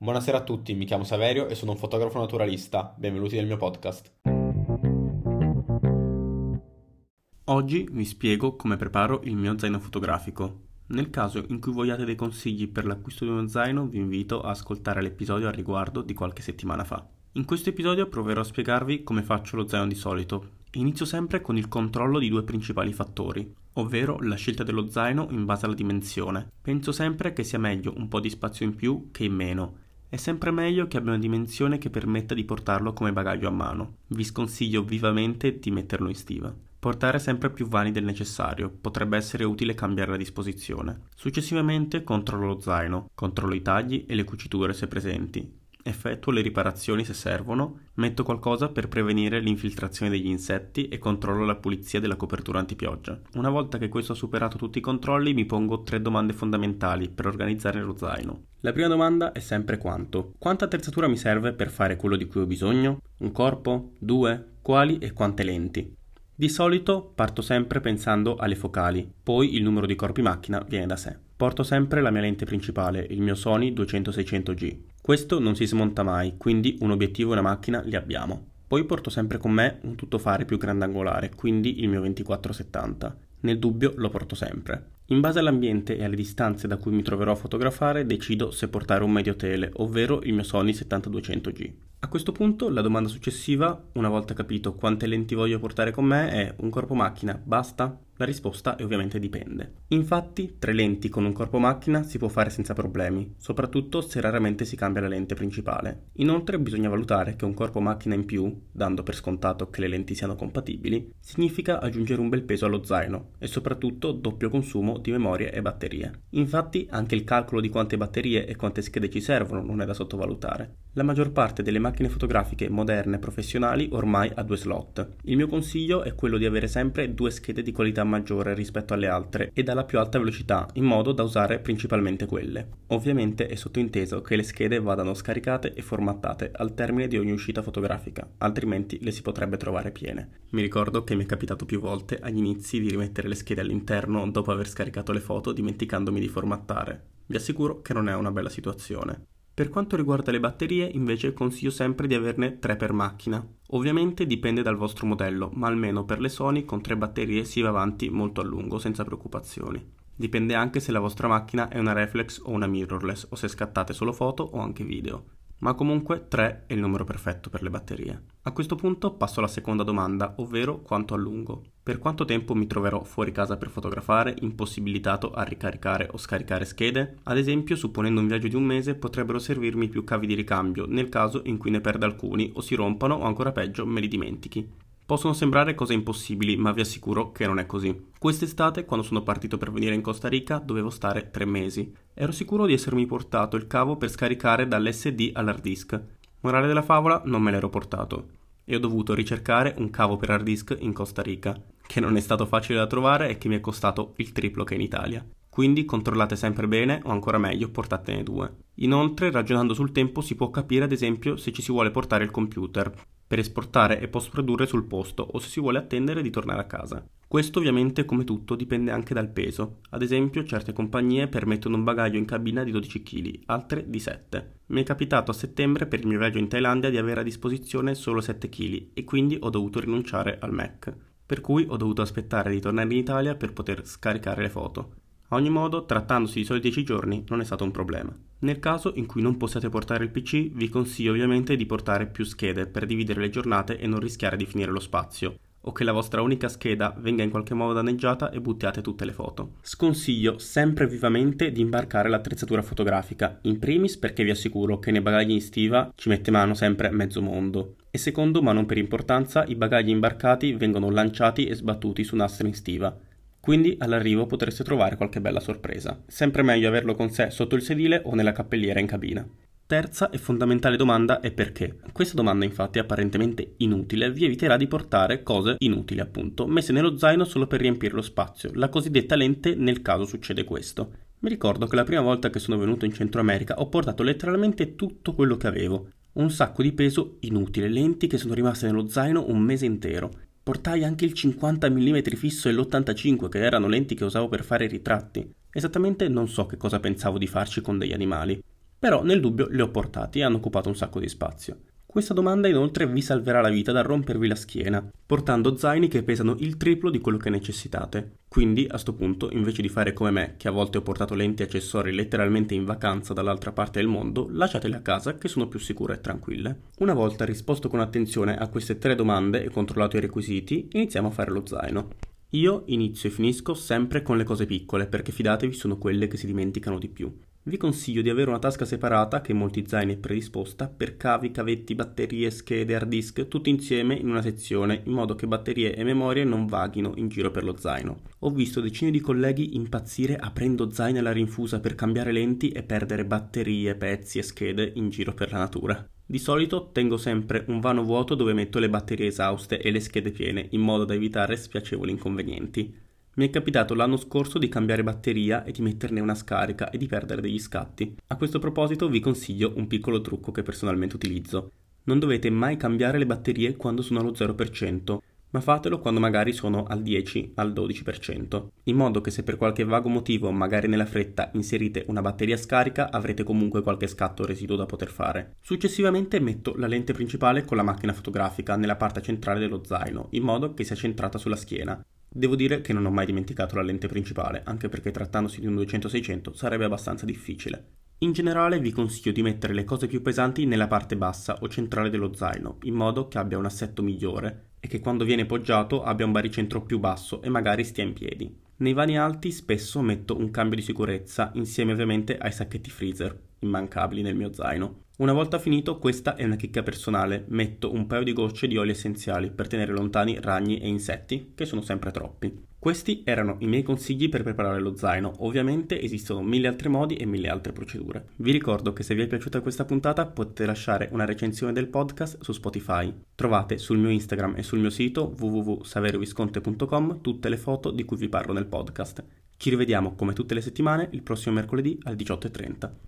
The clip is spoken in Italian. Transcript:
Buonasera a tutti, mi chiamo Saverio e sono un fotografo naturalista. Benvenuti nel mio podcast. Oggi vi spiego come preparo il mio zaino fotografico. Nel caso in cui vogliate dei consigli per l'acquisto di uno zaino, vi invito a ascoltare l'episodio al riguardo di qualche settimana fa. In questo episodio proverò a spiegarvi come faccio lo zaino di solito. Inizio sempre con il controllo di due principali fattori, ovvero la scelta dello zaino in base alla dimensione. Penso sempre che sia meglio un po' di spazio in più che in meno. È sempre meglio che abbia una dimensione che permetta di portarlo come bagaglio a mano. Vi sconsiglio vivamente di metterlo in stiva. Portare sempre più vani del necessario, potrebbe essere utile cambiare la disposizione. Successivamente controllo lo zaino, controllo i tagli e le cuciture se presenti, effettuo le riparazioni se servono, metto qualcosa per prevenire l'infiltrazione degli insetti e controllo la pulizia della copertura antipioggia. Una volta che questo ha superato tutti i controlli mi pongo tre domande fondamentali per organizzare lo zaino. La prima domanda è sempre quanto. Quanta attrezzatura mi serve per fare quello di cui ho bisogno? Un corpo? Due? Quali e quante lenti? Di solito parto sempre pensando alle focali, poi il numero di corpi macchina viene da sé. Porto sempre la mia lente principale, il mio Sony 200-600G. Questo non si smonta mai, quindi un obiettivo e una macchina li abbiamo. Poi porto sempre con me un tuttofare più grandangolare, quindi il mio 24-70. Nel dubbio lo porto sempre. In base all'ambiente e alle distanze da cui mi troverò a fotografare decido se portare un medio tele, ovvero il mio Sony 7200G. A questo punto la domanda successiva, una volta capito quante lenti voglio portare con me, è un corpo macchina basta? La risposta è ovviamente dipende. Infatti, tre lenti con un corpo macchina si può fare senza problemi, soprattutto se raramente si cambia la lente principale. Inoltre bisogna valutare che un corpo macchina in più, dando per scontato che le lenti siano compatibili, significa aggiungere un bel peso allo zaino e soprattutto doppio consumo di memoria e batterie. Infatti, anche il calcolo di quante batterie e quante schede ci servono non è da sottovalutare. La maggior parte delle macchine fotografiche moderne e professionali ormai ha due slot. Il mio consiglio è quello di avere sempre due schede di qualità maggiore rispetto alle altre e dalla più alta velocità, in modo da usare principalmente quelle. Ovviamente è sottointeso che le schede vadano scaricate e formattate al termine di ogni uscita fotografica, altrimenti le si potrebbe trovare piene. Mi ricordo che mi è capitato più volte agli inizi di rimettere le schede all'interno dopo aver scaricato le foto dimenticandomi di formattare. Vi assicuro che non è una bella situazione. Per quanto riguarda le batterie, invece consiglio sempre di averne 3 per macchina. Ovviamente dipende dal vostro modello, ma almeno per le Sony con 3 batterie si va avanti molto a lungo senza preoccupazioni. Dipende anche se la vostra macchina è una reflex o una mirrorless o se scattate solo foto o anche video ma comunque 3 è il numero perfetto per le batterie. A questo punto passo alla seconda domanda, ovvero quanto a lungo. Per quanto tempo mi troverò fuori casa per fotografare, impossibilitato a ricaricare o scaricare schede? Ad esempio, supponendo un viaggio di un mese, potrebbero servirmi più cavi di ricambio, nel caso in cui ne perda alcuni o si rompano o ancora peggio me li dimentichi. Possono sembrare cose impossibili, ma vi assicuro che non è così. Quest'estate, quando sono partito per venire in Costa Rica, dovevo stare tre mesi. Ero sicuro di essermi portato il cavo per scaricare dall'SD all'hard disk. Morale della favola, non me l'ero portato. E ho dovuto ricercare un cavo per hard disk in Costa Rica, che non è stato facile da trovare e che mi è costato il triplo che in Italia. Quindi controllate sempre bene o ancora meglio portatene due. Inoltre, ragionando sul tempo, si può capire ad esempio se ci si vuole portare il computer per esportare e post-produrre sul posto o se si vuole attendere di tornare a casa. Questo ovviamente come tutto dipende anche dal peso, ad esempio certe compagnie permettono un bagaglio in cabina di 12 kg, altre di 7. Mi è capitato a settembre per il mio viaggio in Thailandia di avere a disposizione solo 7 kg e quindi ho dovuto rinunciare al Mac, per cui ho dovuto aspettare di tornare in Italia per poter scaricare le foto. A ogni modo, trattandosi di soli 10 giorni, non è stato un problema. Nel caso in cui non possiate portare il PC, vi consiglio ovviamente di portare più schede per dividere le giornate e non rischiare di finire lo spazio, o che la vostra unica scheda venga in qualche modo danneggiata e buttiate tutte le foto. Sconsiglio sempre vivamente di imbarcare l'attrezzatura fotografica, in primis perché vi assicuro che nei bagagli in stiva ci mette mano sempre mezzo mondo, e secondo, ma non per importanza, i bagagli imbarcati vengono lanciati e sbattuti su nastri in stiva, quindi all'arrivo potreste trovare qualche bella sorpresa. Sempre meglio averlo con sé sotto il sedile o nella cappelliera in cabina. Terza e fondamentale domanda è perché. Questa domanda infatti apparentemente inutile vi eviterà di portare cose inutili appunto, messe nello zaino solo per riempire lo spazio, la cosiddetta lente nel caso succede questo. Mi ricordo che la prima volta che sono venuto in Centro America ho portato letteralmente tutto quello che avevo. Un sacco di peso inutile, lenti che sono rimaste nello zaino un mese intero. Portai anche il 50 mm fisso e l'85 che erano lenti che usavo per fare i ritratti. Esattamente non so che cosa pensavo di farci con degli animali. Però nel dubbio li ho portati e hanno occupato un sacco di spazio. Questa domanda inoltre vi salverà la vita da rompervi la schiena, portando zaini che pesano il triplo di quello che necessitate. Quindi, a sto punto, invece di fare come me, che a volte ho portato lenti e accessori letteralmente in vacanza dall'altra parte del mondo, lasciateli a casa che sono più sicure e tranquille. Una volta risposto con attenzione a queste tre domande e controllato i requisiti, iniziamo a fare lo zaino. Io inizio e finisco sempre con le cose piccole perché fidatevi sono quelle che si dimenticano di più. Vi consiglio di avere una tasca separata, che in molti zaini è predisposta, per cavi, cavetti, batterie, schede, hard disk, tutti insieme in una sezione, in modo che batterie e memorie non vaghino in giro per lo zaino. Ho visto decine di colleghi impazzire aprendo zaini alla rinfusa per cambiare lenti e perdere batterie, pezzi e schede in giro per la natura. Di solito tengo sempre un vano vuoto dove metto le batterie esauste e le schede piene, in modo da evitare spiacevoli inconvenienti. Mi è capitato l'anno scorso di cambiare batteria e di metterne una scarica e di perdere degli scatti. A questo proposito vi consiglio un piccolo trucco che personalmente utilizzo. Non dovete mai cambiare le batterie quando sono allo 0%, ma fatelo quando magari sono al 10, al 12%, in modo che se per qualche vago motivo, magari nella fretta, inserite una batteria scarica, avrete comunque qualche scatto residuo da poter fare. Successivamente metto la lente principale con la macchina fotografica nella parte centrale dello zaino, in modo che sia centrata sulla schiena. Devo dire che non ho mai dimenticato la lente principale, anche perché trattandosi di un 200-600 sarebbe abbastanza difficile. In generale vi consiglio di mettere le cose più pesanti nella parte bassa o centrale dello zaino, in modo che abbia un assetto migliore e che quando viene poggiato abbia un baricentro più basso e magari stia in piedi. Nei vani alti spesso metto un cambio di sicurezza insieme ovviamente ai sacchetti freezer, immancabili nel mio zaino. Una volta finito, questa è una chicca personale, metto un paio di gocce di oli essenziali per tenere lontani ragni e insetti, che sono sempre troppi. Questi erano i miei consigli per preparare lo zaino, ovviamente esistono mille altri modi e mille altre procedure. Vi ricordo che se vi è piaciuta questa puntata potete lasciare una recensione del podcast su Spotify. Trovate sul mio Instagram e sul mio sito www.saverovisconte.com tutte le foto di cui vi parlo nel podcast. Ci rivediamo come tutte le settimane il prossimo mercoledì alle 18.30.